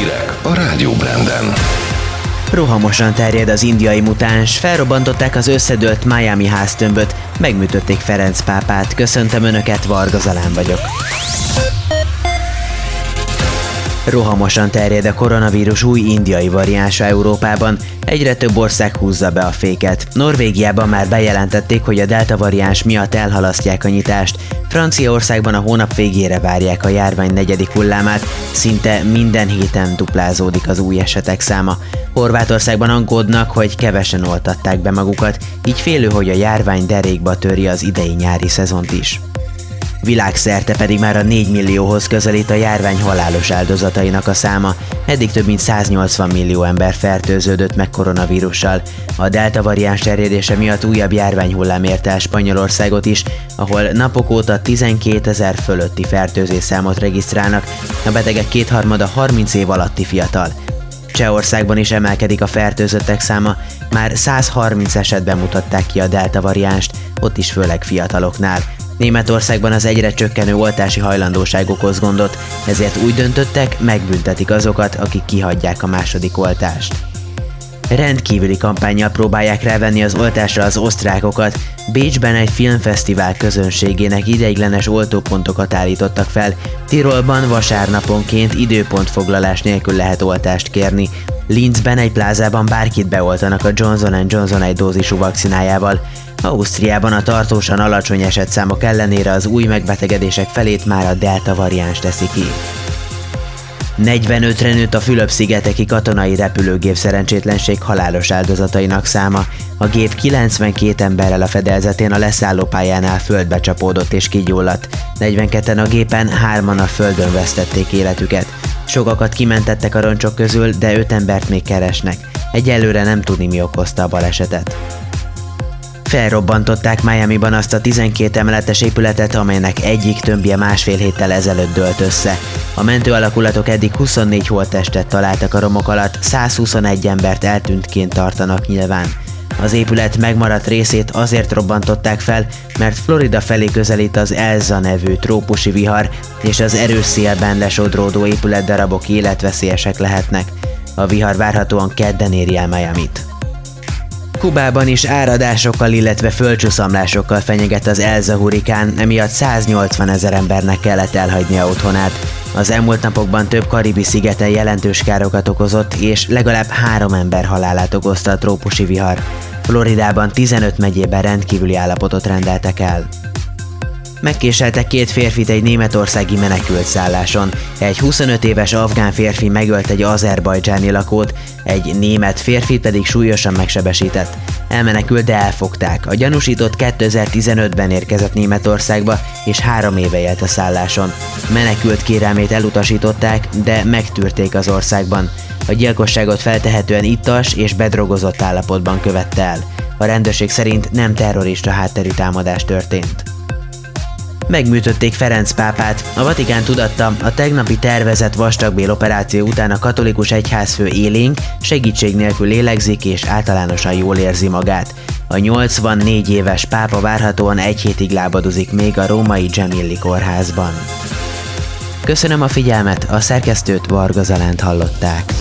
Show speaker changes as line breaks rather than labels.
Hírek a Rádió Branden.
Rohamosan terjed az indiai mutáns, felrobbantották az összedőlt Miami háztömböt, megműtötték Ferenc pápát. Köszöntöm Önöket, Varga Zalán vagyok. Rohamosan terjed a koronavírus új indiai variánsa Európában, egyre több ország húzza be a féket. Norvégiában már bejelentették, hogy a delta variáns miatt elhalasztják a nyitást, Franciaországban a hónap végére várják a járvány negyedik hullámát, szinte minden héten duplázódik az új esetek száma. Horvátországban aggódnak, hogy kevesen oltatták be magukat, így félő, hogy a járvány derékba töri az idei nyári szezont is. Világszerte pedig már a 4 millióhoz közelít a járvány halálos áldozatainak a száma. Eddig több mint 180 millió ember fertőződött meg koronavírussal. A delta variáns terjedése miatt újabb járványhullám érte el Spanyolországot is, ahol napok óta 12 ezer fölötti fertőzés számot regisztrálnak, a betegek kétharmada 30 év alatti fiatal. Csehországban is emelkedik a fertőzöttek száma, már 130 esetben mutatták ki a delta variánst, ott is főleg fiataloknál. Németországban az egyre csökkenő oltási hajlandóság okoz gondot, ezért úgy döntöttek, megbüntetik azokat, akik kihagyják a második oltást. Rendkívüli kampányjal próbálják rávenni az oltásra az osztrákokat. Bécsben egy filmfesztivál közönségének ideiglenes oltópontokat állítottak fel. Tirolban vasárnaponként időpontfoglalás nélkül lehet oltást kérni. Linzben egy plázában bárkit beoltanak a Johnson Johnson egy dózisú vakcinájával. Ausztriában a tartósan alacsony esetszámok ellenére az új megbetegedések felét már a delta variáns teszi ki. 45-re nőtt a Fülöp-szigeteki katonai repülőgép szerencsétlenség halálos áldozatainak száma. A gép 92 emberrel a fedelzetén a leszállópályánál földbe csapódott és kigyulladt. 42-en a gépen, hárman a földön vesztették életüket. Sokakat kimentettek a roncsok közül, de öt embert még keresnek. Egyelőre nem tudni mi okozta a balesetet. Felrobbantották Miami-ban azt a 12 emeletes épületet, amelynek egyik tömbje másfél héttel ezelőtt dőlt össze. A mentő alakulatok eddig 24 holttestet találtak a romok alatt, 121 embert eltűntként tartanak nyilván. Az épület megmaradt részét azért robbantották fel, mert Florida felé közelít az Elza nevű trópusi vihar, és az erős szélben lesodródó épületdarabok életveszélyesek lehetnek. A vihar várhatóan kedden éri el Miami-t. Kubában is áradásokkal, illetve földcsúszamlásokkal fenyeget az Elza hurikán, emiatt 180 ezer embernek kellett elhagynia otthonát. Az elmúlt napokban több karibi szigeten jelentős károkat okozott, és legalább három ember halálát okozta a trópusi vihar. Floridában 15 megyében rendkívüli állapotot rendeltek el. Megkéseltek két férfit egy németországi menekült szálláson. Egy 25 éves afgán férfi megölt egy azerbajdzsáni lakót, egy német férfi pedig súlyosan megsebesített. Elmenekült, de elfogták. A gyanúsított 2015-ben érkezett Németországba, és három éve élt a szálláson. Menekült kérelmét elutasították, de megtűrték az országban. A gyilkosságot feltehetően ittas és bedrogozott állapotban követte el. A rendőrség szerint nem terrorista hátterű támadás történt megműtötték Ferenc pápát. A Vatikán tudatta, a tegnapi tervezett vastagbél operáció után a katolikus egyházfő élénk, segítség nélkül lélegzik és általánosan jól érzi magát. A 84 éves pápa várhatóan egy hétig lábadozik még a római Gemilli kórházban. Köszönöm a figyelmet, a szerkesztőt Varga Zalánt hallották.